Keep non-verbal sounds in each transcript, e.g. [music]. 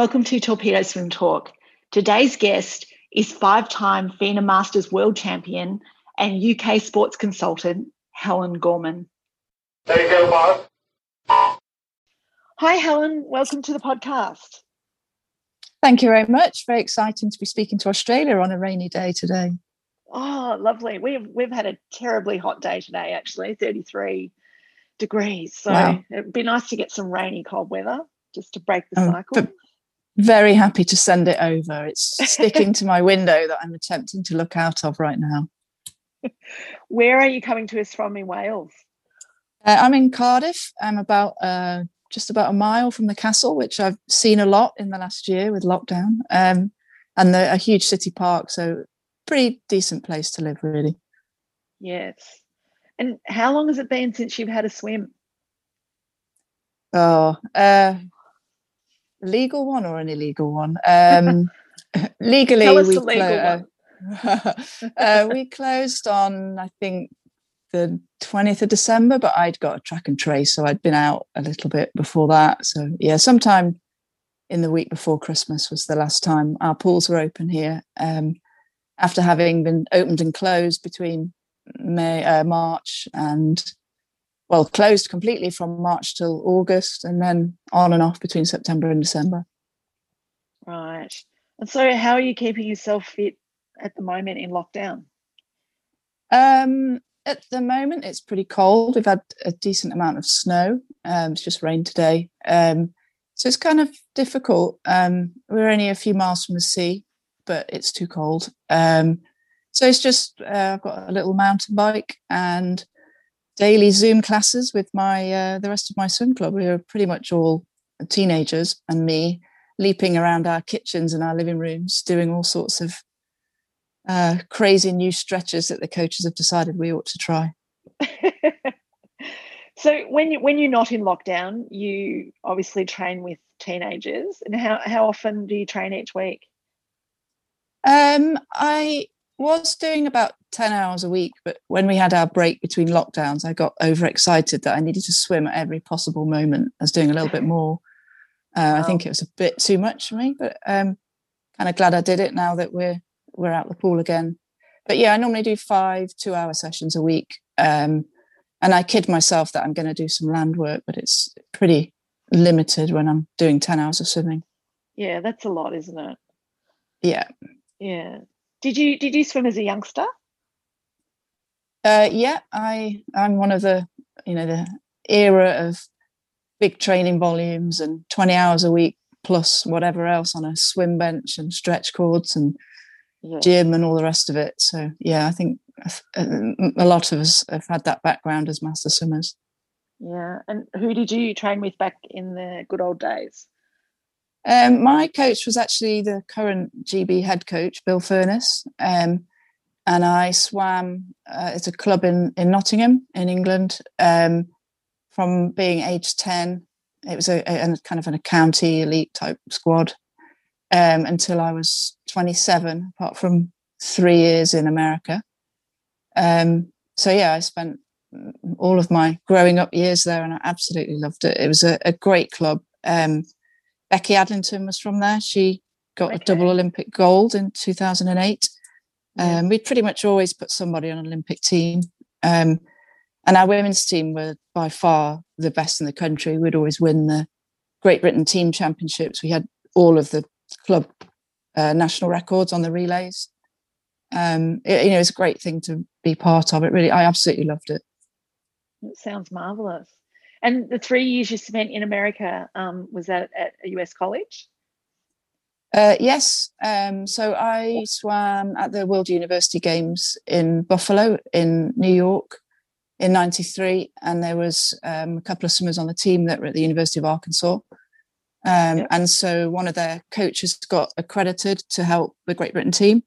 Hello, swimmers. Welcome to Torpedo Swim Talk. Today's guest is five time FINA Masters World Champion and UK sports consultant, Helen Gorman. There you go, Bob. Hi, Helen. Welcome to the podcast. Thank you very much. Very exciting to be speaking to Australia on a rainy day today. Oh, lovely. We've we've had a terribly hot day today, actually, 33 degrees. So wow. it'd be nice to get some rainy, cold weather just to break the um, cycle. Very happy to send it over. It's [laughs] sticking to my window that I'm attempting to look out of right now. Where are you coming to us from in Wales? Uh, I'm in Cardiff. I'm about uh, just about a mile from the castle, which I've seen a lot in the last year with lockdown, um, and the, a huge city park. So, pretty decent place to live, really. Yes. And how long has it been since you've had a swim? Oh, uh, legal one or an illegal one? Um, [laughs] legally, we, clo- [laughs] uh, we closed on, I think, the 20th of December, but I'd got a track and trace, so I'd been out a little bit before that. So, yeah, sometime in the week before Christmas was the last time our pools were open here. Um, after having been opened and closed between May, uh, March and well, closed completely from March till August and then on and off between September and December. Right. And so, how are you keeping yourself fit at the moment in lockdown? Um, at the moment, it's pretty cold. We've had a decent amount of snow. Um, it's just rained today. Um, so it's kind of difficult. Um, we're only a few miles from the sea, but it's too cold. Um, so it's just, uh, I've got a little mountain bike and daily Zoom classes with my uh, the rest of my swim club. We are pretty much all teenagers and me leaping around our kitchens and our living rooms, doing all sorts of uh, crazy new stretches that the coaches have decided we ought to try. [laughs] so when you when you're not in lockdown, you obviously train with teenagers. And how how often do you train each week? Um, I was doing about 10 hours a week, but when we had our break between lockdowns, I got overexcited that I needed to swim at every possible moment. I was doing a little bit [laughs] more. Uh, wow. I think it was a bit too much for me, but um, kind of glad I did it now that we're we're out the pool again. But yeah, I normally do five two hour sessions a week, um, and I kid myself that I'm going to do some land work, but it's pretty limited when I'm doing ten hours of swimming. Yeah, that's a lot, isn't it? Yeah. Yeah. Did you did you swim as a youngster? Uh, yeah, I I'm one of the you know the era of big training volumes and 20 hours a week plus whatever else on a swim bench and stretch cords and yeah. gym and all the rest of it. So yeah, I think a lot of us have had that background as master swimmers. Yeah, and who did you train with back in the good old days? Um, my coach was actually the current GB head coach, Bill Furniss, um, and I swam uh, at a club in, in Nottingham, in England, um, from being age 10. It was a, a, kind of a county elite type squad um, until I was 27, apart from three years in America. Um, so, yeah, I spent all of my growing up years there and I absolutely loved it. It was a, a great club. Um, Becky Adlington was from there. She got okay. a double Olympic gold in 2008. Um, we pretty much always put somebody on an Olympic team. Um, and our women's team were by far the best in the country. We'd always win the Great Britain team championships. We had all of the club uh, national records on the relays. Um, it, you know, it's a great thing to be part of. It really, I absolutely loved it. It sounds marvelous. And the three years you spent in America, um, was that at a US college? Uh, yes. Um, so I swam at the World University Games in Buffalo, in New York, in '93, and there was um, a couple of swimmers on the team that were at the University of Arkansas. Um, yep. And so one of their coaches got accredited to help the Great Britain team.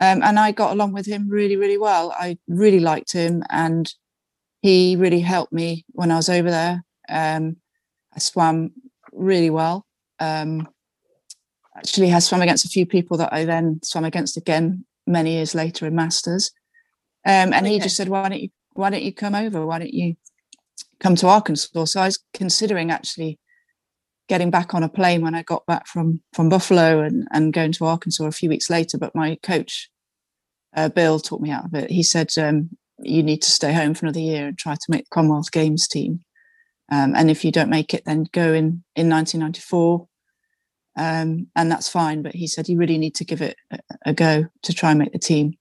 Um, and I got along with him really, really well. I really liked him, and he really helped me when I was over there. Um, I swam really well. Um, actually, I swam against a few people that I then swam against again many years later in masters. Um, and okay. he just said, "Why don't you? Why don't you come over? Why don't you come to Arkansas?" So I was considering actually getting back on a plane when I got back from from Buffalo and and going to Arkansas a few weeks later. But my coach, uh, Bill, talked me out of it. He said um, you need to stay home for another year and try to make the Commonwealth Games team. Um, and if you don't make it, then go in in 1994. Um, and that's fine. But he said you really need to give it a, a go to try and make the team,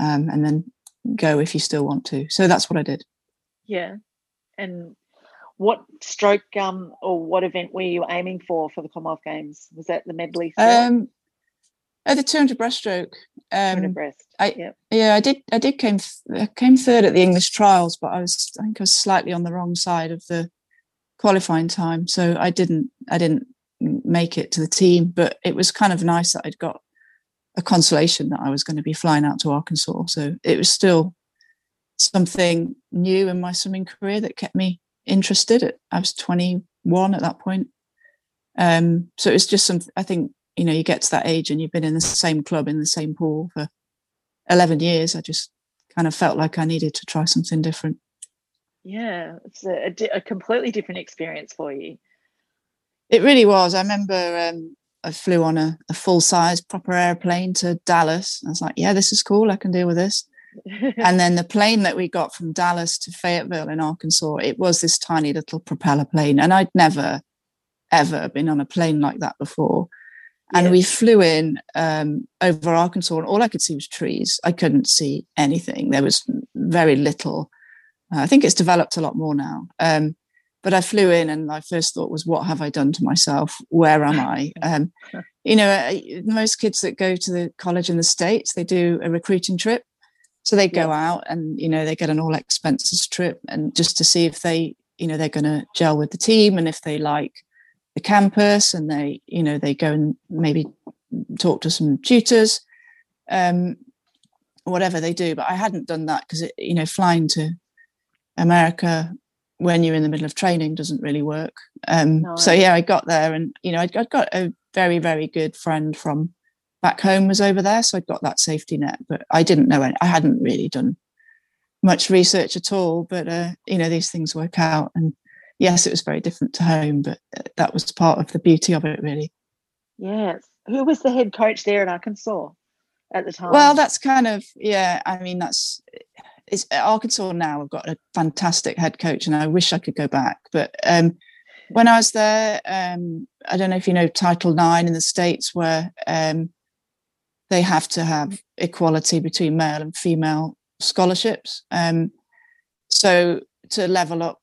um, and then go if you still want to. So that's what I did. Yeah, and what stroke um or what event were you aiming for for the Commonwealth Games? Was that the medley? Um, the 200 breaststroke. Um, 200 breast. I, yep. Yeah, I did. I did came came third at the English trials, but I was I think I was slightly on the wrong side of the qualifying time, so I didn't I didn't make it to the team. But it was kind of nice that I'd got a consolation that I was going to be flying out to Arkansas. So it was still something new in my swimming career that kept me interested. I was 21 at that point. Um, so it was just some, I think, you know, you get to that age and you've been in the same club in the same pool for 11 years. I just kind of felt like I needed to try something different. Yeah, it's a, a, a completely different experience for you. It really was. I remember um, I flew on a, a full size proper airplane to Dallas. I was like, yeah, this is cool. I can deal with this. [laughs] and then the plane that we got from Dallas to Fayetteville in Arkansas, it was this tiny little propeller plane. And I'd never, ever been on a plane like that before. And we flew in um, over Arkansas, and all I could see was trees. I couldn't see anything. There was very little. Uh, I think it's developed a lot more now. Um, but I flew in, and my first thought was, "What have I done to myself? Where am I?" [laughs] Um, you know, uh, most kids that go to the college in the states, they do a recruiting trip, so they go yeah. out and you know they get an all expenses trip, and just to see if they, you know, they're going to gel with the team and if they like the campus, and they, you know, they go and maybe talk to some tutors, um, whatever they do. But I hadn't done that because you know, flying to America when you're in the middle of training doesn't really work. Um, no. So yeah, I got there, and you know, I'd got a very very good friend from back home was over there, so i'd got that safety net. But I didn't know any, I hadn't really done much research at all. But uh, you know, these things work out, and yes, it was very different to home, but uh, that was part of the beauty of it, really. Yes. Who was the head coach there in Arkansas at the time? Well, that's kind of yeah. I mean, that's it's Arkansas now. I've got a fantastic head coach, and I wish I could go back, but. um when I was there, um, I don't know if you know Title Nine in the states, where um, they have to have equality between male and female scholarships. Um, so to level up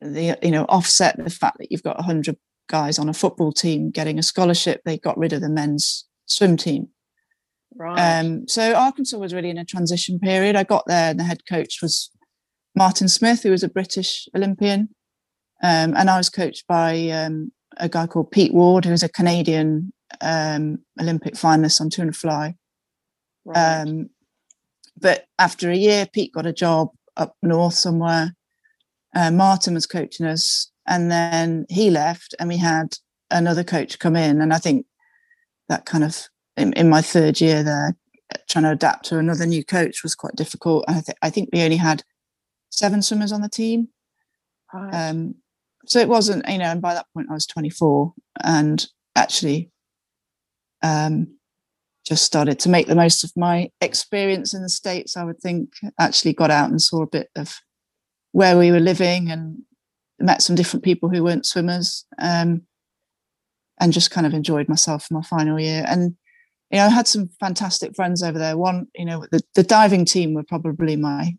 the, you know, offset the fact that you've got 100 guys on a football team getting a scholarship, they got rid of the men's swim team. Right. Um, so Arkansas was really in a transition period. I got there, and the head coach was Martin Smith, who was a British Olympian, um, and I was coached by um, a guy called Pete Ward, who was a Canadian um, Olympic finalist on two fly. Right. Um, but after a year, Pete got a job up north somewhere. Uh, Martin was coaching us, and then he left, and we had another coach come in. And I think that kind of in, in my third year there, trying to adapt to another new coach was quite difficult. I, th- I think we only had seven swimmers on the team. Right. Um, so it wasn't, you know, and by that point I was 24 and actually um, just started to make the most of my experience in the States. I would think actually got out and saw a bit of where we were living and met some different people who weren't swimmers um, and just kind of enjoyed myself my final year. And, you know, I had some fantastic friends over there. One, you know, the, the diving team were probably my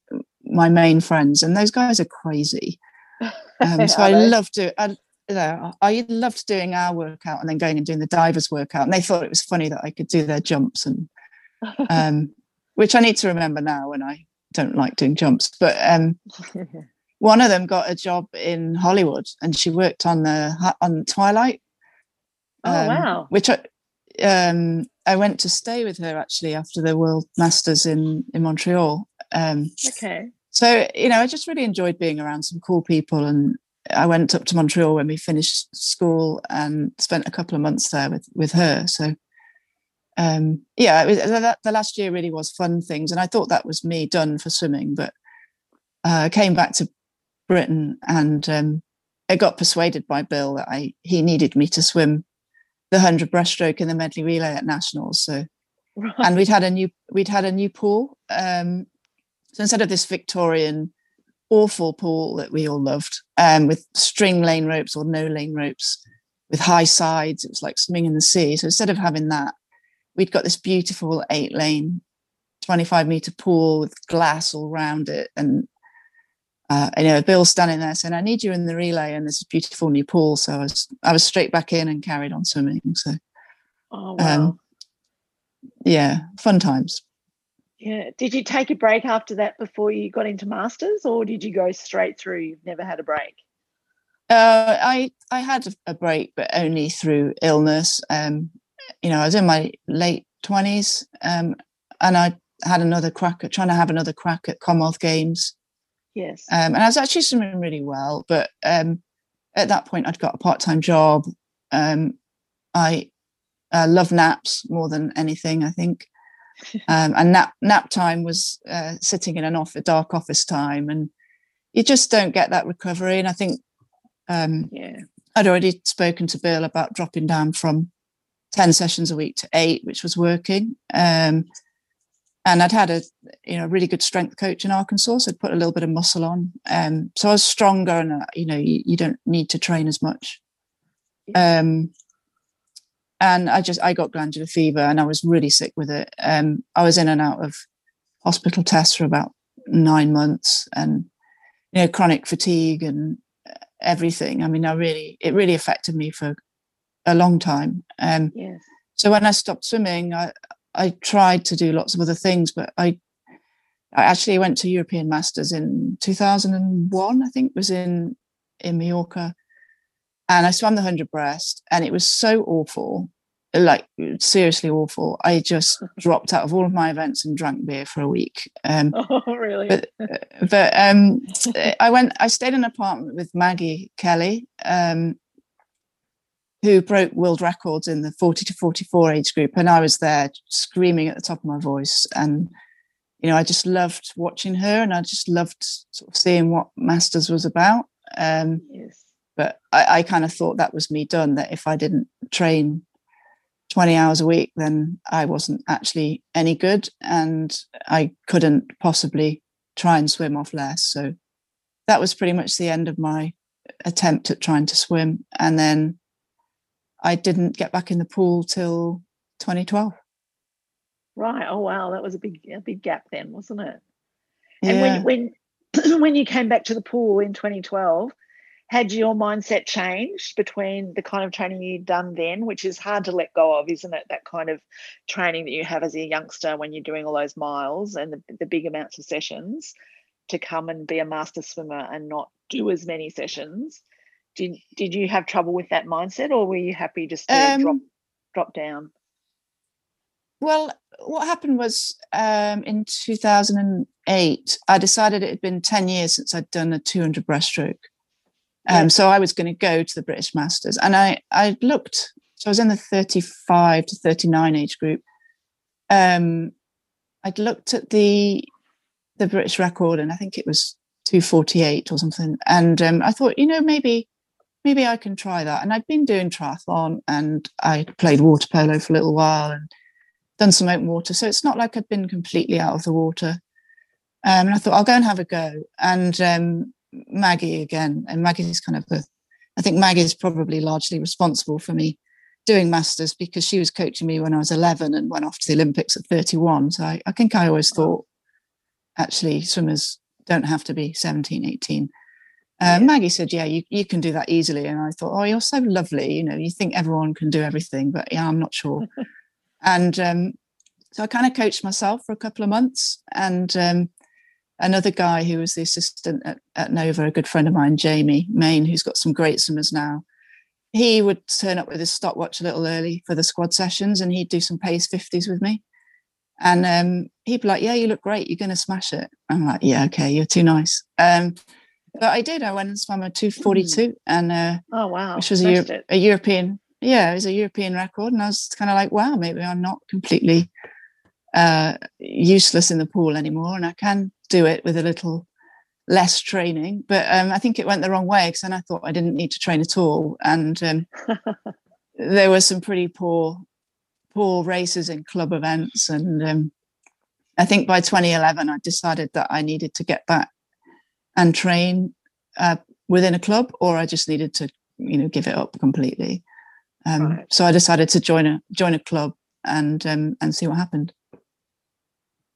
my main friends and those guys are crazy. [laughs] Um, so I loved it. I, you know, I loved doing our workout and then going and doing the divers workout. And they thought it was funny that I could do their jumps and [laughs] um, which I need to remember now when I don't like doing jumps. But um, [laughs] one of them got a job in Hollywood and she worked on the on Twilight. Oh um, wow! Which I um, I went to stay with her actually after the World Masters in in Montreal. Um, okay. So you know, I just really enjoyed being around some cool people and I went up to Montreal when we finished school and spent a couple of months there with with her. So um, yeah, was, the, the, last year really was fun things, and I thought that was me done for swimming. But uh, I came back to Britain and um, I got persuaded by Bill that I he needed me to swim the hundred breaststroke in the medley relay at nationals. So, right. and we'd had a new we'd had a new pool. Um, so instead of this Victorian awful pool that we all loved, um, with string lane ropes or no lane ropes, with high sides, it was like swimming in the sea. So instead of having that, we'd got this beautiful eight lane, twenty five meter pool with glass all around it, and uh, you know, Bill standing there saying, "I need you in the relay," and this is beautiful new pool. So I was, I was straight back in and carried on swimming. So, oh wow, um, yeah, fun times. Yeah. Did you take a break after that before you got into masters, or did you go straight through? You've never had a break. Uh, I I had a break, but only through illness. Um, you know, I was in my late twenties, um, and I had another crack at trying to have another crack at Commonwealth Games Yes. Um, and I was actually swimming really well, but um, at that point I'd got a part-time job. Um, I uh, love naps more than anything, I think. [laughs] Um, and nap nap time was uh, sitting in an off a dark office time, and you just don't get that recovery. And I think um, yeah. I'd already spoken to Bill about dropping down from ten sessions a week to eight, which was working. Um, and I'd had a you know really good strength coach in Arkansas, so I'd put a little bit of muscle on. Um, so I was stronger, and uh, you know you, you, don't need to train as much. Um, and I just I got glandular fever, and I was really sick with it. Um, I was in and out of hospital tests for about nine months, and you know chronic fatigue and uh, everything. I mean, I really it really affected me for a long time. Um, yes. So when I stopped swimming, I, I tried to do lots of other things, but I I actually went to European Masters in 2001. I think was in in Mallorca, and I swam the hundred breast, and it was so awful, like seriously awful. I just [laughs] dropped out of all of my events and drank beer for a week. Um, [laughs] oh, really? But, but um, I went. I stayed in an apartment with Maggie Kelly, um, who broke world records in the 40 to 44 age group. And I was there screaming at the top of my voice. And, you know, I just loved watching her and I just loved sort of seeing what Masters was about. Um, yes. But I, I kind of thought that was me done, that if I didn't train 20 hours a week, then I wasn't actually any good and I couldn't possibly try and swim off less. So that was pretty much the end of my attempt at trying to swim. And then I didn't get back in the pool till 2012. Right. Oh wow, that was a big a big gap then, wasn't it? Yeah. And when when [clears throat] when you came back to the pool in 2012, had your mindset changed between the kind of training you'd done then, which is hard to let go of, isn't it? That kind of training that you have as a youngster when you're doing all those miles and the, the big amounts of sessions to come and be a master swimmer and not do as many sessions did did you have trouble with that mindset or were you happy just to um, drop drop down? well what happened was um, in 2008 i decided it had been 10 years since i'd done a 200 breaststroke. Um, yeah. so i was going to go to the british masters and i i looked so i was in the 35 to 39 age group. Um, i'd looked at the the british record and i think it was 248 or something and um, i thought you know maybe maybe I can try that. And I'd been doing triathlon and I played water polo for a little while and done some open water. So it's not like I'd been completely out of the water. Um, and I thought I'll go and have a go. And um, Maggie again, and Maggie's kind of the, I think Maggie's probably largely responsible for me doing masters because she was coaching me when I was 11 and went off to the Olympics at 31. So I, I think I always thought actually swimmers don't have to be 17, 18. Uh, yeah. Maggie said, "Yeah, you, you can do that easily." And I thought, "Oh, you're so lovely. You know, you think everyone can do everything, but yeah, I'm not sure." [laughs] and um, so I kind of coached myself for a couple of months, and um, another guy who was the assistant at, at, Nova, a good friend of mine, Jamie Main, who's got some great swimmers now. He would turn up with his stopwatch a little early for the squad sessions, and he'd do some pace fifties with me. And um, he'd be like, "Yeah, you look great. You're going to smash it." I'm like, "Yeah, okay, you're too nice." But I did. I went and swam a 242 and uh, oh wow, which was a, a, European. Yeah, it was a European record, and I was kind of like, wow, maybe I'm not completely uh, useless in the pool anymore, and I can do it with a little less training. But um, I think it went the wrong way because then I thought I didn't need to train at all, and um, [laughs] there were some pretty poor poor races in club events, and um, I think by 2011 I decided that I needed to get back and train uh, within a club, or I just needed to you know give it up completely. Um, right. So I decided to join a join a club and um, and see what happened.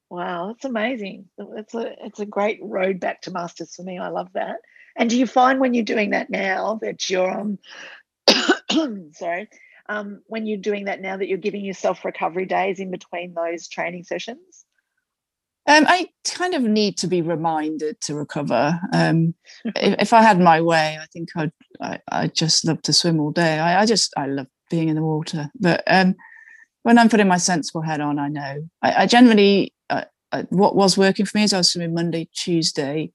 Wow, that's amazing. It's a it's a great road back to masters for me. I love that. And do you find when you're doing that now that you're um [coughs] sorry, um, when you're doing that now that you're giving yourself recovery days in between those training sessions? Um, I kind of need to be reminded to recover. Um, if, if, I had my way, I think I'd I, I just love to swim all day. I, I, just I love being in the water. But um, when I'm putting my sensible head on, I know I, I generally uh, what was working for me is I was swimming Monday, Tuesday,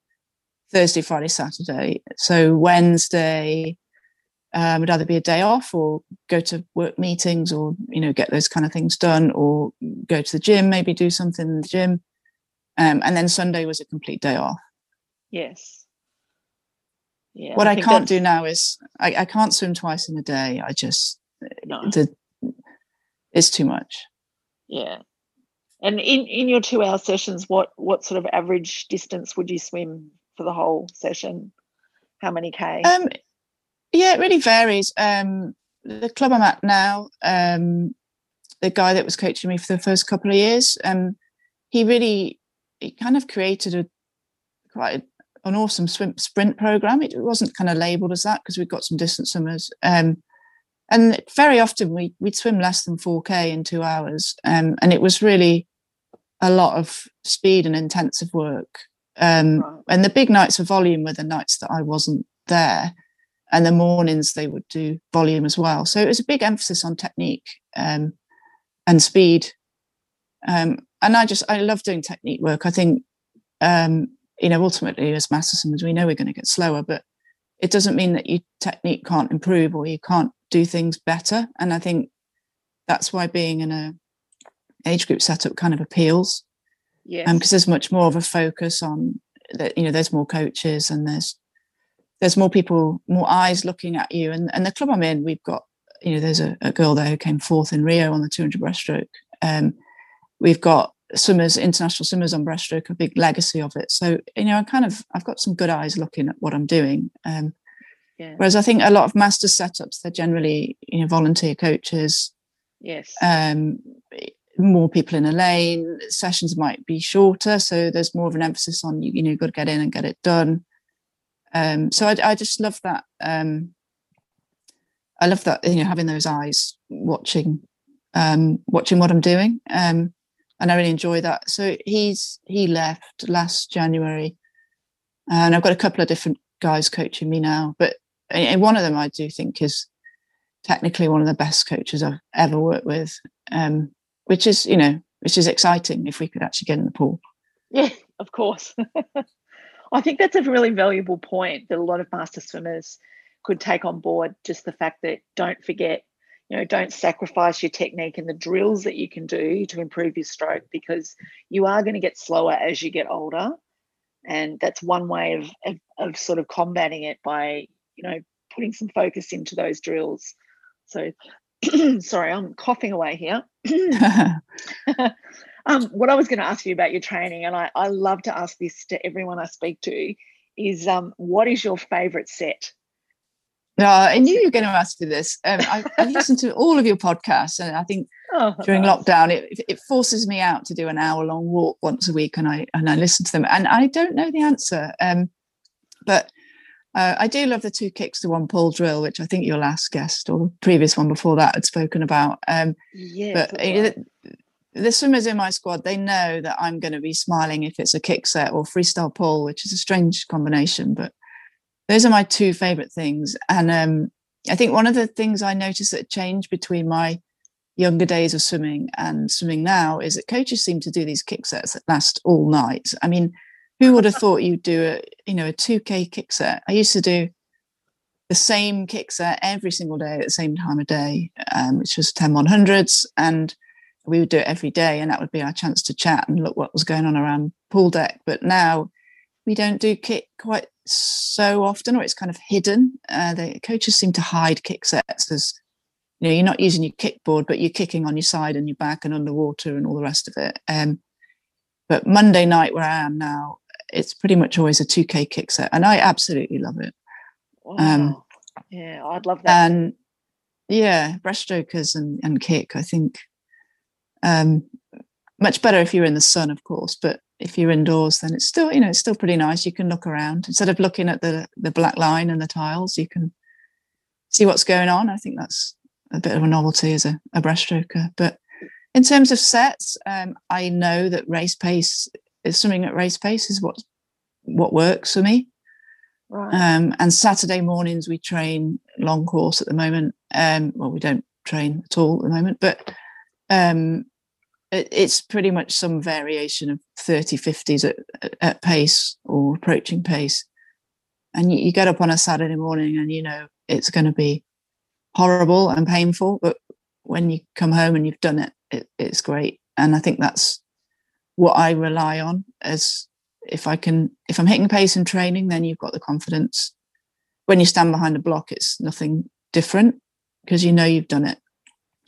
Thursday, Friday, Saturday. So Wednesday, um, would either be a day off or go to work meetings or you know get those kind of things done or go to the gym, maybe do something in the gym. Um, and then Sunday was a complete day off. Yes. Yeah, what I, I can't do now is I, I, can't swim twice in a day. I just no. the it's too much. Yeah. And in, in your two hour sessions, what what sort of average distance would you swim for the whole session? How many K? Um, yeah, it really varies. Um, the club I'm at now, um, the guy that was coaching me for the first couple of years, um, he really he kind of created a quite an awesome swim sprint program. It wasn't kind of labeled as that because we've got some distance swimmers. Um, and very often we we'd swim less than 4k in two hours um, and it was really a lot of speed and intensive work um, right. and the big nights of volume were the nights that i wasn't there and the mornings they would do volume as well so it was a big emphasis on technique um, and speed um, and i just i love doing technique work i think um, you know ultimately as master swimmers we know we're going to get slower but it doesn't mean that your technique can't improve or you can't do things better. And I think that's why being in a age group setup kind of appeals. Yeah. Um, because there's much more of a focus on that, you know, there's more coaches and there's there's more people, more eyes looking at you. And and the club I'm in, we've got, you know, there's a, a girl there who came fourth in Rio on the 200 breaststroke. Um, we've got swimmers, international swimmers on breaststroke, a big legacy of it. So, you know, I kind of I've got some good eyes looking at what I'm doing. Um, yeah. Whereas I think a lot of master setups, they're generally, you know, volunteer coaches. Yes. Um, more people in a lane. Sessions might be shorter, so there's more of an emphasis on you. You know, you've got to get in and get it done. Um, so I, I just love that. Um, I love that you know having those eyes watching, um, watching what I'm doing, um, and I really enjoy that. So he's he left last January, and I've got a couple of different guys coaching me now, but and one of them I do think is technically one of the best coaches I've ever worked with, um, which is you know which is exciting if we could actually get in the pool. Yeah, of course. [laughs] I think that's a really valuable point that a lot of master swimmers could take on board. Just the fact that don't forget, you know, don't sacrifice your technique and the drills that you can do to improve your stroke because you are going to get slower as you get older. And that's one way of, of, of sort of combating it by you know, putting some focus into those drills. So, [clears throat] sorry, I'm coughing away here. [laughs] um, what I was going to ask you about your training, and I, I love to ask this to everyone I speak to, is um, what is your favorite set? No, I knew you were going to ask for this. Um, I, I listened to all of your podcasts, and I think [laughs] oh, during nice. lockdown, it, it forces me out to do an hour long walk once a week, and I and I listen to them, and I don't know the answer. Um, but uh, I do love the two kicks to one pull drill, which I think your last guest or the previous one before that had spoken about. Um, yeah, but it, the swimmers in my squad, they know that I'm going to be smiling if it's a kick set or freestyle pull, which is a strange combination. But those are my two favorite things. And um, I think one of the things I noticed that changed between my younger days of swimming and swimming now is that coaches seem to do these kick sets that last all night. I mean, who would have thought you'd do a you know a 2k kick set i used to do the same kick set every single day at the same time of day um, which was 10 100s and we would do it every day and that would be our chance to chat and look what was going on around pool deck but now we don't do kick quite so often, or it's kind of hidden. Uh, the coaches seem to hide kick sets as you know you're not using your kickboard, but you're kicking on your side and your back and underwater and all the rest of it. Um, but Monday night, where I am now, it's pretty much always a 2K kick set, and I absolutely love it. Wow. Um, yeah, I'd love that. And yeah, breaststrokers and, and kick, I think um, much better if you're in the sun, of course, but if you're indoors, then it's still, you know, it's still pretty nice. You can look around instead of looking at the the black line and the tiles. You can see what's going on. I think that's a bit of a novelty as a, a breaststroker. But in terms of sets, um, I know that race pace is something at race pace is what what works for me. Right. Um, and Saturday mornings we train long course at the moment. Um, well, we don't train at all at the moment, but um, it's pretty much some variation of 30, 50s at, at pace or approaching pace. And you, get up on a Saturday morning and you know it's going to be horrible and painful, but when you come home and you've done it, it it's great. And I think that's what I rely on as if I can, if I'm hitting pace in training, then you've got the confidence. When you stand behind a block, it's nothing different because you know you've done it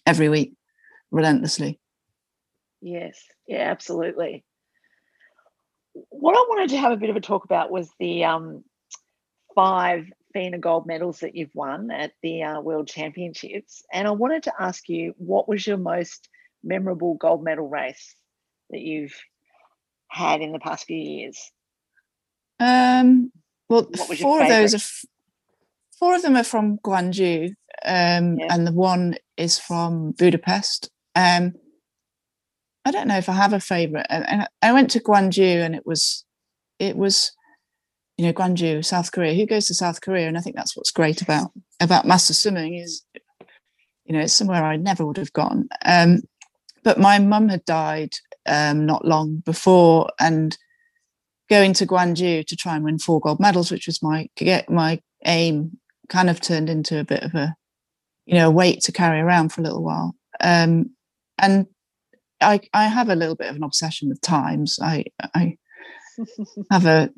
every week relentlessly. Yes, yeah, absolutely. What I wanted to have a bit of a talk about was the um, five FINA gold medals that you've won at the uh, World Championships. And I wanted to ask you, what was your most memorable gold medal race that you've had in the past few years? Um, well, four of those are four of them are from Gwangju, um, yeah. and the one is from Budapest. Um, I don't know if I have a favorite. And I went to Gwangju, and it was, it was, you know, Gwangju, South Korea. Who goes to South Korea? And I think that's what's great about about master swimming is, you know, it's somewhere I never would have gone. Um, but my mum had died um, not long before, and going to Gwangju to try and win four gold medals, which was my get my aim, kind of turned into a bit of a, you know, a weight to carry around for a little while. Um, and I I have a little bit of an obsession with times. I I [laughs] have a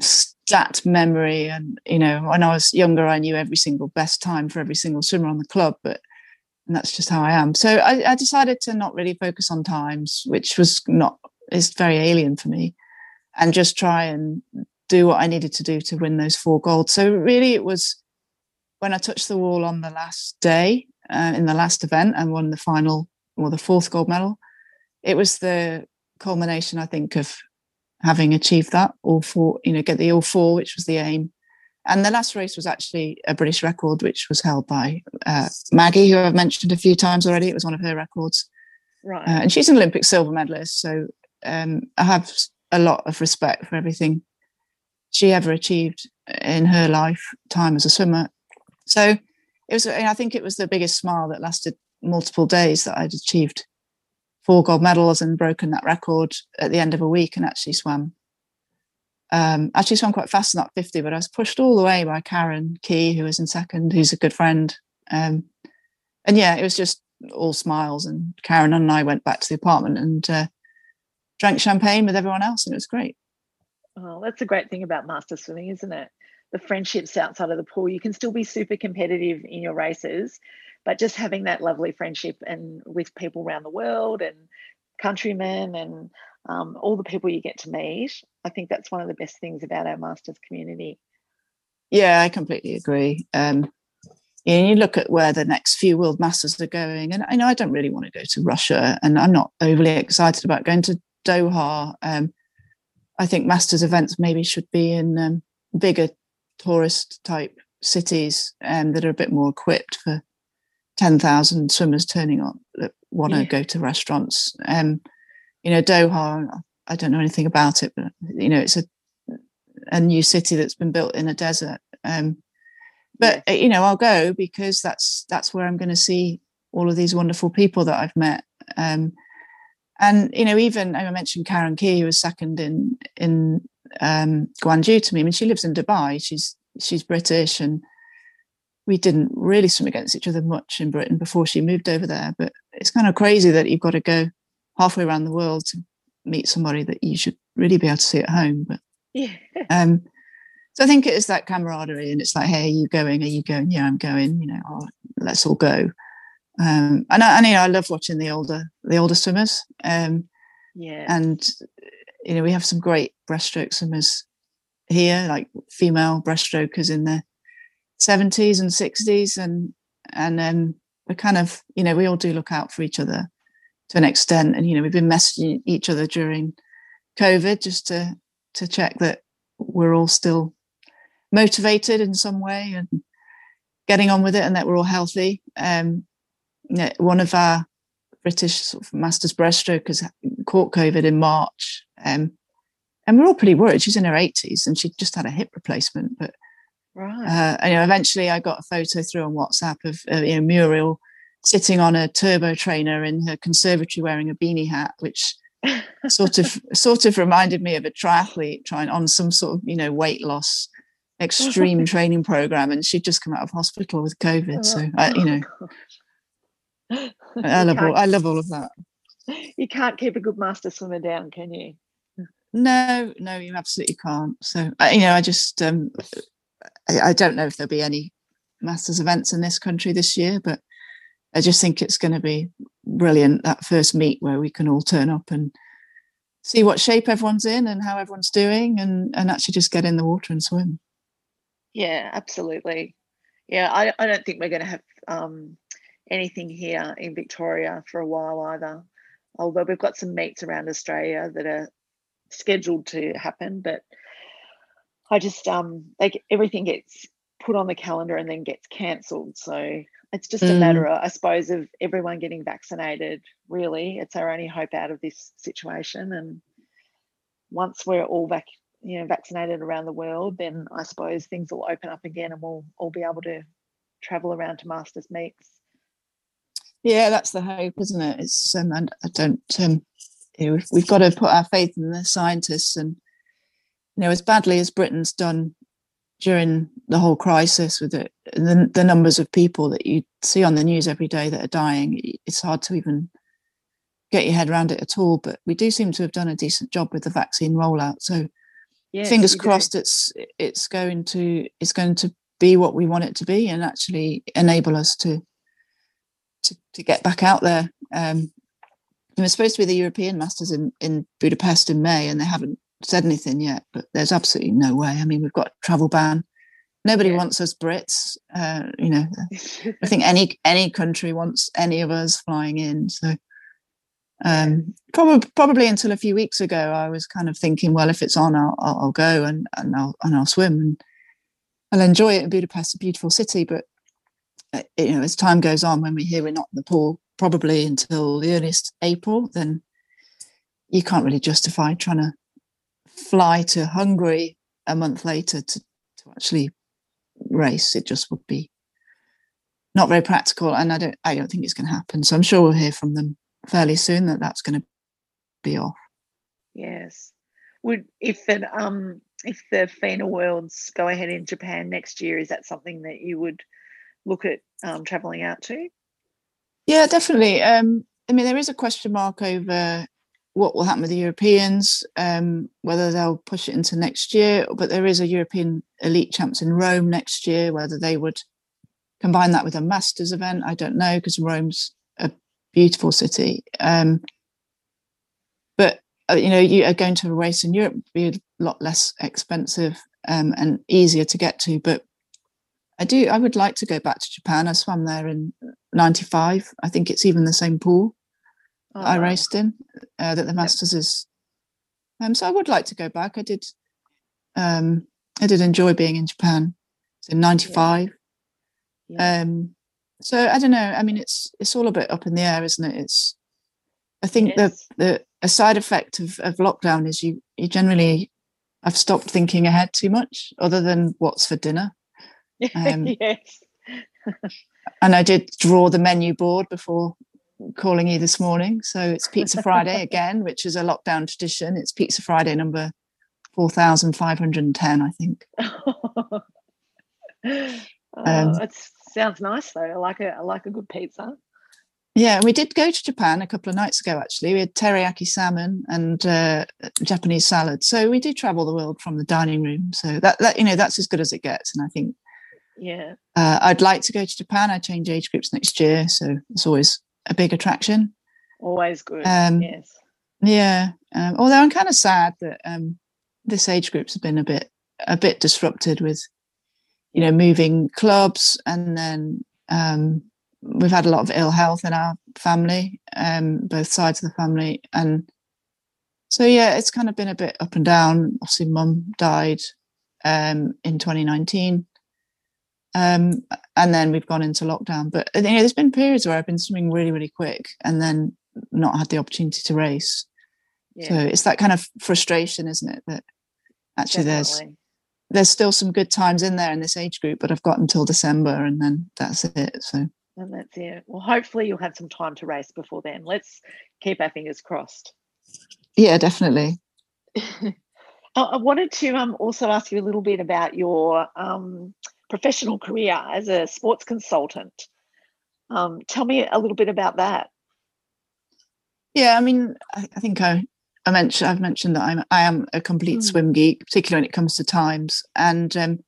stat memory, and you know, when I was younger, I knew every single best time for every single swimmer on the club, but and that's just how I am. So I, I, decided to not really focus on times, which was not is very alien for me, and just try and do what I needed to do to win those four golds. So really, it was when I touched the wall on the last day uh, in the last event and won the final or the fourth gold medal. It was the culmination, I think, of having achieved that all four. You know, get the all four, which was the aim, and the last race was actually a British record, which was held by uh, Maggie, who I've mentioned a few times already. It was one of her records. Right. Uh, and she's an Olympic silver medalist. So um, I have a lot of respect for everything she ever achieved in her lifetime as a swimmer. So it was, I think it was the biggest smile that lasted multiple days that I'd achieved four gold medals and broken that record at the end of a week and actually swam um, actually swam quite fast in that 50, but I was pushed all the way by Karen Key, who was in second, who's a good friend. Um, and yeah, it was just all smiles. And Karen and I went back to the apartment and uh, drank champagne with everyone else, and it was great. Oh, that's a great thing about master swimming, isn't it? The friendships outside of the pool. You can still be super competitive in your races, but just having that lovely friendship and with people around the world and countrymen and um, all the people you get to meet. I think that's one of the best things about our masters community. Yeah, I completely agree. Um, and you look at where the next few world masters are going, and I know I don't really want to go to Russia, and I'm not overly excited about going to Doha. Um, I think masters events maybe should be in um, bigger tourist type cities um, that are a bit more equipped for 10,000 swimmers turning up that want to yeah. go to restaurants. Um, you know, Doha, I don't know anything about it, but you know, it's a a new city that's been built in a desert. Um, but you know, I'll go because that's that's where I'm going to see all of these wonderful people that I've met. Um, and you know, even I mentioned Karen Key, who was second in in um, Gwangju to me. I mean, she lives in Dubai. She's she's British, and we didn't really swim against each other much in Britain before she moved over there. But it's kind of crazy that you've got to go halfway around the world to meet somebody that you should really be able to see at home. But yeah. [laughs] Um, so I think it is that camaraderie, and it's like, hey, are you going? Are you going? Yeah, I'm going. You know, oh, let's all go. Um, and I, and you know, I love watching the older the older swimmers. Um, yeah. And you know, we have some great breaststroke swimmers here, like female breaststrokers in there. 70s and 60s and and um we're kind of you know we all do look out for each other to an extent. And you know we've been messaging each other during covid just to to check that we're all still motivated in some way and getting on with it and that we're all healthy. Um you know, one of our british sort of masters caught covid in march um and we're all pretty worried. She's in her 80s and she just had a hip replacement but right. Uh, and, you know, eventually I got a photo through on WhatsApp of uh, you know, Muriel sitting on a turbo trainer in her conservatory wearing a beanie hat, which sort of [laughs] sort of reminded me of a triathlete trying on some sort of you know weight loss extreme [laughs] training program and she'd just come out of hospital with covid so I, you know. [laughs] I love all, I love all of that. you can't keep a good master swimmer down can you? No no you absolutely can't. So you know I just um I, I don't know if there'll be any masters events in this country this year but I just think it's going to be brilliant that first meet where we can all turn up and see what shape everyone's in and how everyone's doing and and actually just get in the water and swim. Yeah absolutely. Yeah i, I don't think we're going to have um, anything here in victoria for a while either although we've got some meets around australia that are scheduled to happen but i just um like everything gets put on the calendar and then gets cancelled so it's just mm. a matter, of, I suppose, of everyone getting vaccinated. Really, it's our only hope out of this situation. And once we're all vac- you know, vaccinated around the world, then I suppose things will open up again, and we'll all be able to travel around to masters meets. Yeah, that's the hope, isn't it? It's um, and I don't. Um, you know, we've, we've got to put our faith in the scientists, and you know, as badly as Britain's done during the whole crisis with it, the, the numbers of people that you see on the news every day that are dying, it's hard to even get your head around it at all. But we do seem to have done a decent job with the vaccine rollout. So yes, fingers crossed, do. it's it's going to it's going to be what we want it to be, and actually enable us to to, to get back out there. Um, it was supposed to be the European Masters in, in Budapest in May, and they haven't said anything yet, but there's absolutely no way. I mean, we've got travel ban. Nobody yeah. wants us Brits. Uh, you know, I think [laughs] any any country wants any of us flying in. So um, probably probably until a few weeks ago, I was kind of thinking, well, if it's on, I'll, I'll go and, and I'll and I'll swim and I'll enjoy it. In Budapest, a beautiful city, but uh, you know, as time goes on, when we hear we're not in the pool, probably until the earliest April, then you can't really justify trying to fly to Hungary a month later to, to actually race. It just would be not very practical, and I don't I don't think it's going to happen. So I'm sure we'll hear from them fairly soon that that's going to be off. Yes, would if it um if the FINA Worlds go ahead in Japan next year, is that something that you would look at um, traveling out to? Yeah, definitely. Um, I mean, there is a question mark over what will happen with the Europeans, um, whether they'll push it into next year. But there is a European elite champs in Rome next year, whether they would combine that with a Masters event, I don't know, because Rome's a beautiful city. Um, but uh, you know, you are going to a race in Europe be a lot less expensive um, and easier to get to. But I do, I would like to go back to Japan. I swam there in '95. I think it's even the same pool oh, I raced in uh, that the Masters yep. is. Um, so I would like to go back. I did. Um, I did enjoy being in Japan. in '95. Yeah. Yeah. Um, so I don't know. I mean, it's it's all a bit up in the air, isn't it? It's. I think the the a side effect of, of lockdown is you you generally I've stopped thinking ahead too much, other than what's for dinner. [laughs] Um, yes. [laughs] and I did draw the menu board before calling you this morning. So it's Pizza Friday [laughs] again, which is a lockdown tradition. It's Pizza Friday number 4,510, I think. [laughs] oh, um, it sounds nice though. I like a, I like a good pizza. Yeah, we did go to Japan a couple of nights ago. Actually, we had teriyaki salmon and uh, Japanese salad. So we do travel the world from the dining room. So that, that you know that's as good as it gets. And I think, yeah, uh, I'd like to go to Japan. I change age groups next year, so it's always a big attraction. Always good. Um, yes. Yeah. Um, although I'm kind of sad that um, this age group's been a bit a bit disrupted with, you know, moving clubs and then um, we've had a lot of ill health in our family, um, both sides of the family, and so yeah, it's kind of been a bit up and down. Obviously, mum died um, in 2019, um, and then we've gone into lockdown. But you know, there's been periods where I've been swimming really, really quick, and then not had the opportunity to race. Yeah. So it's that kind of frustration, isn't it? That actually Definitely. there's there's still some good times in there in this age group, but I've got until December, and then that's it. So and that's it. Well, hopefully you'll have some time to race before then. Let's keep our fingers crossed. Yeah, definitely. [laughs] I wanted to um, also ask you a little bit about your um, professional career as a sports consultant. Um, tell me a little bit about that. Yeah, I mean, I, I think I, I mentioned I've mentioned that I'm I am a complete mm. swim geek, particularly when it comes to times. And um,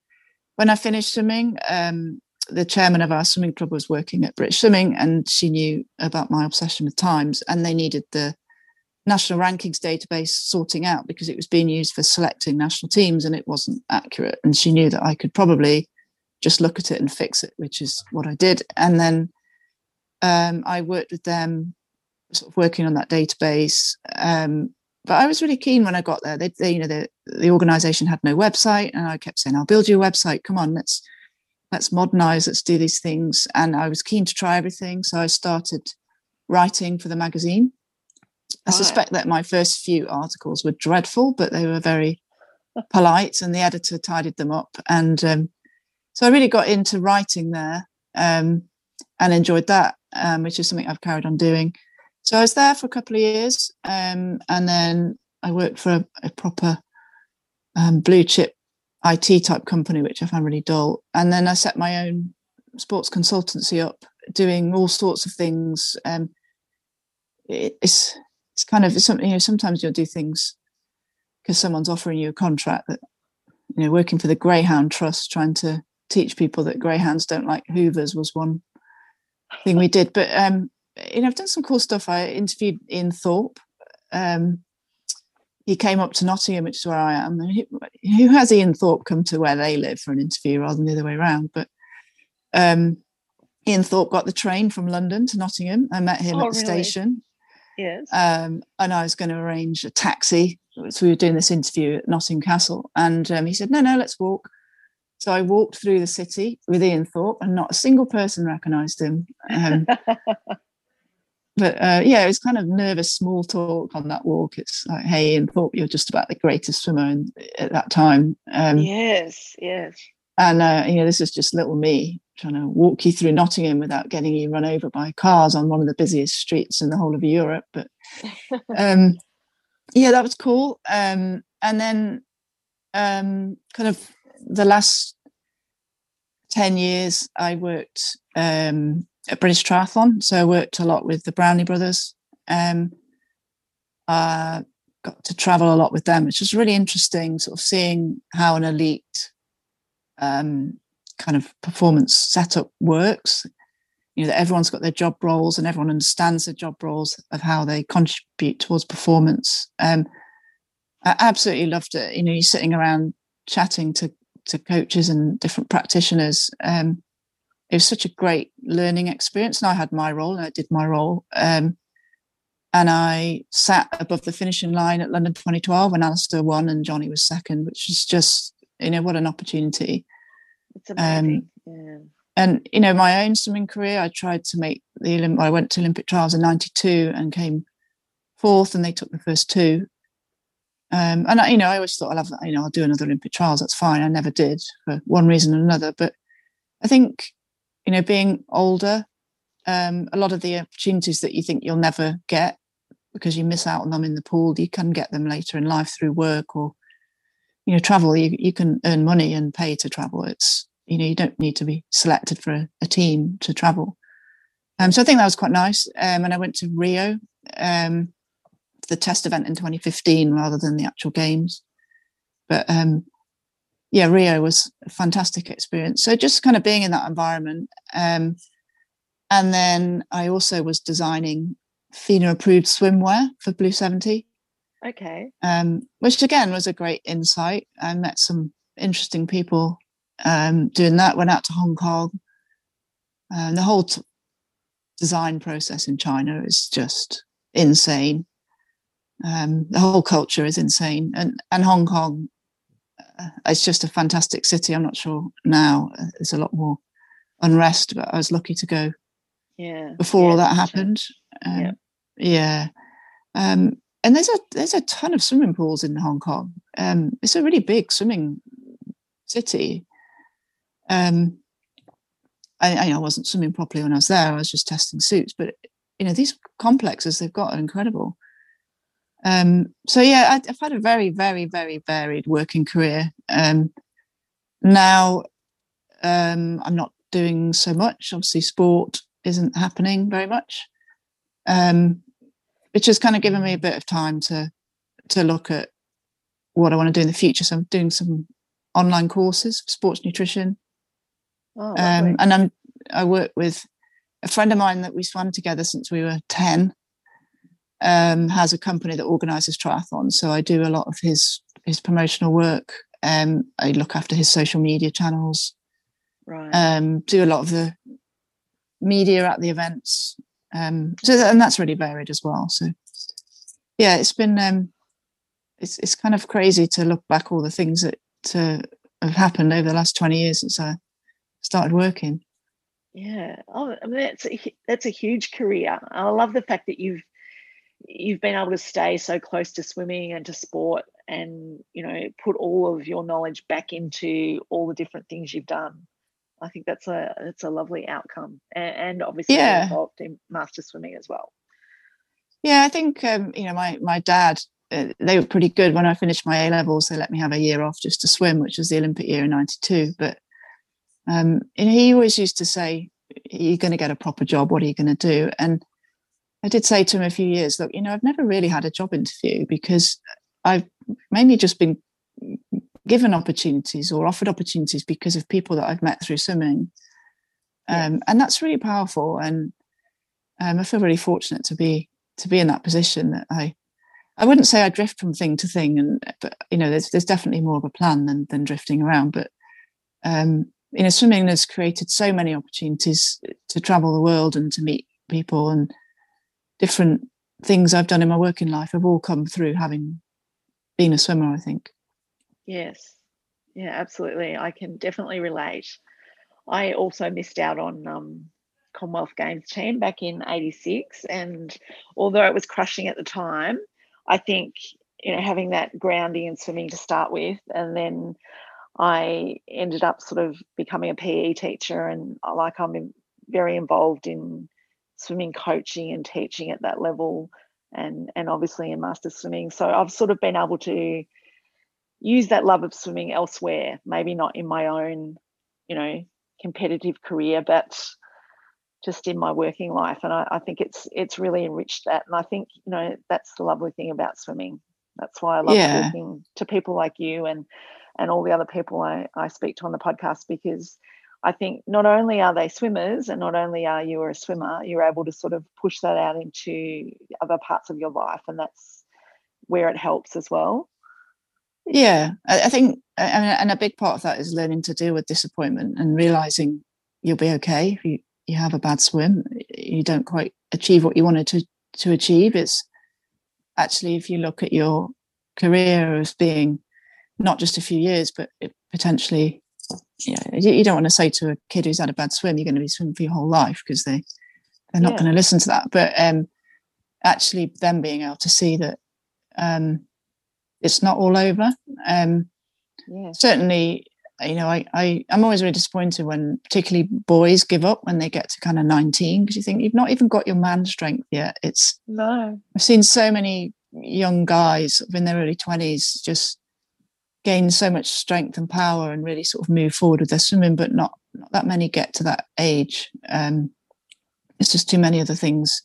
when I finished swimming, um, the chairman of our swimming club was working at British Swimming, and she knew about my obsession with times, and they needed the national rankings database sorting out because it was being used for selecting national teams and it wasn't accurate. And she knew that I could probably just look at it and fix it, which is what I did. And then um, I worked with them, sort of working on that database. Um, but I was really keen when I got there. They, they you know, the, the organization had no website, and I kept saying, "I'll build you a website. Come on, let's." let's modernize, let's do these things. And I was keen to try everything. So I started writing for the magazine. I suspect that my first few articles were dreadful, but they were very polite and the editor tidied them up. And um, so I really got into writing there um, and enjoyed that, um, which is something I've carried on doing. So I was there for a couple of years um, and then I worked for a, a proper um, blue chip IT type company, which I found really dull. And then I set my own sports consultancy up, doing all sorts of things. Um, it, it's it's kind of something. You know, sometimes you'll do things because someone's offering you a contract that you know, working for the Greyhound Trust, trying to teach people that greyhounds don't like Hoovers was one thing we did. But um, you know, I've done some cool stuff. I interviewed Ian Thorpe. Um, he came up to Nottingham, which is where I am. Who has Ian Thorpe come to where they live for an interview rather than the other way around? But um, Ian Thorpe got the train from London to Nottingham. I met him oh, at the really? station. Yes. Um, and I was going to arrange a taxi. So we were doing this interview at Nottingham Castle. And um, he said, no, no, let's walk. So I walked through the city with Ian Thorpe, and not a single person recognised him. Um, [laughs] but uh, yeah, it was kind of nervous small talk on that walk. It's like, hey, Ian Thorpe, you're just about the greatest swimmer in, at that time. Um, yes, yes. And uh, you know, this is just little me trying to walk you through Nottingham without getting you run over by cars on one of the busiest streets in the whole of Europe. But [laughs] um, yeah, that was cool. Um, and then um, kind of the last ten years, I worked um, a British Triathlon. So I worked a lot with the Brownlee brothers. Um, uh, got to travel a lot with them, which was really interesting, sort of seeing how an elite um, kind of performance setup works. You know, that everyone's got their job roles and everyone understands their job roles of how they contribute towards performance. Um, I absolutely loved it. You know, you're sitting around chatting to to coaches and different practitioners. Um, it was such a great learning experience. And I had my role and I did my role. Um, and I sat above the finishing line at London 2012 when Alistair won and Jonny was second, which is just, you know, what an opportunity. It's amazing. Um, yeah. And, you know, my own swimming career, I tried to make the Olympic, I went to Olympic trials in 92 and came fourth and they took the first two. Um, and, I, you know, I always thought I'll have, you know, I'll do another Olympic trials. That's fine. I never did for one reason or another. But I think you know, being older, um, a lot of the opportunities that you think you'll never get because you miss out on them in the pool, you can get them later in life through work or, you know, travel. You, you can earn money and pay to travel. It's, you know, you don't need to be selected for a, a team to travel. Um, so I think that was quite nice. Um, and I went to Rio, um, the test event in 2015 rather than the actual games. But um, yeah, Rio was a fantastic experience. So just kind of being in that environment. Um, and then I also was designing FINA approved swimwear for Blue 70. Okay. Um, which again was a great insight. I met some interesting people um, doing that. Went out to Hong Kong. Um, the whole t- design process in China is just insane. Um, the whole culture is insane, and and Hong Kong, uh, it's just a fantastic city. I'm not sure now. Uh, there's a lot more unrest, but I was lucky to go. Yeah. Before yeah, all that happened. Um, yeah. Yeah. Um, and there's a there's a ton of swimming pools in Hong Kong. Um, it's a really big swimming city. Um, I, I wasn't swimming properly when I was there. I was just testing suits, but you know these complexes they've got are incredible. Um, so yeah, I, have had a very, very, very varied working career. Um, now um, I'm not doing so much. Obviously, sport isn't happening very much, um, which has kind of given me a bit of time to to look at what I want to do in the future. So I'm doing some online courses sports nutrition. Oh, um, and I'm I work with a friend of mine that we swam together since we were 10 um, has a company that organizes triathlons. So I do a lot of his his promotional work. Um, I look after his social media channels. Right. Um, do a lot of the media at the events. Um, so and that's really varied as well. So yeah, it's been um, it's it's kind of crazy to look back all the things that uh, have happened over the last twenty years since I started working. Yeah, oh, I mean, that's a, that's a huge career. I love the fact that you've you've been able to stay so close to swimming and to sport, and you know put all of your knowledge back into all the different things you've done. I think that's a that's a lovely outcome, and, and obviously yeah. involved in master swimming as well. Yeah, I think um, you know my my dad. Uh, they were pretty good when I finished my A levels. They let me have a year off just to swim, which was the Olympic year in '92. But um, and he always used to say, You're going to get a proper job. What are you going to do? And I did say to him a few years, Look, you know, I've never really had a job interview because I've mainly just been given opportunities or offered opportunities because of people that I've met through swimming. Um, and that's really powerful. And um, I feel really fortunate to be to be in that position that I I wouldn't say I drift from thing to thing, and but you know, there's there's definitely more of a plan than than drifting around. But um, you know, swimming has created so many opportunities to travel the world and to meet people and different things I've done in my working life have all come through having been a swimmer, I think. Yes. Yeah, absolutely. I can definitely relate. I also missed out on um, Commonwealth Games team back in 86. And although it was crushing at the time, I think, you know, having that grounding in swimming to start with and then I ended up sort of becoming a PE teacher, and like I'm very involved in swimming coaching and teaching at that level, and and obviously in master swimming. So I've sort of been able to use that love of swimming elsewhere, maybe not in my own, you know, competitive career, but just in my working life. And I, I think it's it's really enriched that. And I think you know that's the lovely thing about swimming. That's why I love yeah. talking to people like you and and all the other people I, I speak to on the podcast because I think not only are they swimmers and not only are you a swimmer, you're able to sort of push that out into other parts of your life. And that's where it helps as well. Yeah, I think, and a big part of that is learning to deal with disappointment and realizing you'll be okay if you, you have a bad swim, you don't quite achieve what you wanted to, to achieve. It's actually, if you look at your career as being not just a few years, but potentially, you, know, you, don't want to say to a kid who's had a bad swim, you're going to be swimming for your whole life because they they're not yeah. going to listen to that. But um, actually, them being able to see that um, it's not all over. Um, yeah. Certainly, you know, I, I I'm always really disappointed when particularly boys give up when they get to kind of 19 because you think you've not even got your man strength yet. It's no. I've seen so many young guys in their early 20s just gain so much strength and power and really sort of move forward with their swimming, but not, not that many get to that age. Um, it's just too many other things.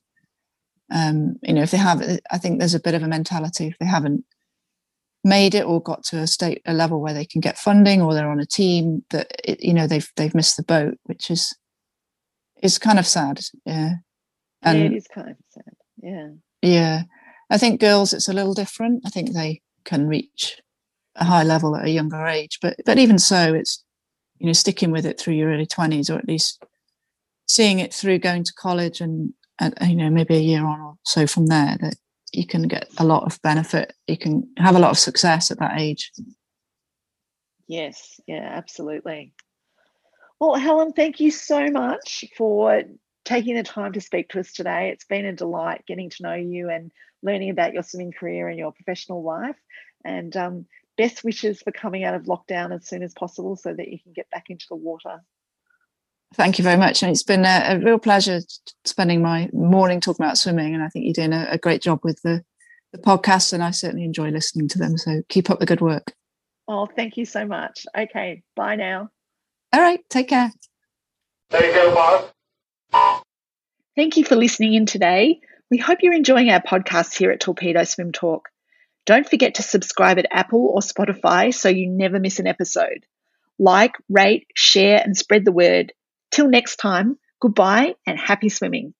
Um, you know, if they have, I think there's a bit of a mentality if they haven't made it or got to a state a level where they can get funding or they're on a team that it, you know they've they've missed the boat, which is is kind of sad. Yeah, and yeah, it is kind of sad. Yeah, yeah. I think girls, it's a little different. I think they can reach a high level at a younger age, but but even so, it's you know sticking with it through your early twenties, or at least seeing it through going to college and, you know maybe a year on or so from there that you can get a lot of benefit. You can have a lot of success at that age. Yes, yeah, absolutely. Well, Helen, thank you so much for taking the time to speak to us today. It's been a delight getting to know you and learning about your swimming career and your professional life. And um, best wishes for coming out of lockdown as soon as possible so that you can get back into the water. Thank you very much. And it's been a, a real pleasure spending my morning talking about swimming. And I think you're doing a, a great job with the, the podcast. And I certainly enjoy listening to them. So keep up the good work. Oh, thank you so much. Okay. Bye now. All right. Take care. Take care, Bob. Thank you for listening in today. We hope you're enjoying our podcast here at Torpedo Swim Talk. Don't forget to subscribe at Apple or Spotify so you never miss an episode. Like, rate, share, and spread the word. Till next time, goodbye and happy swimming.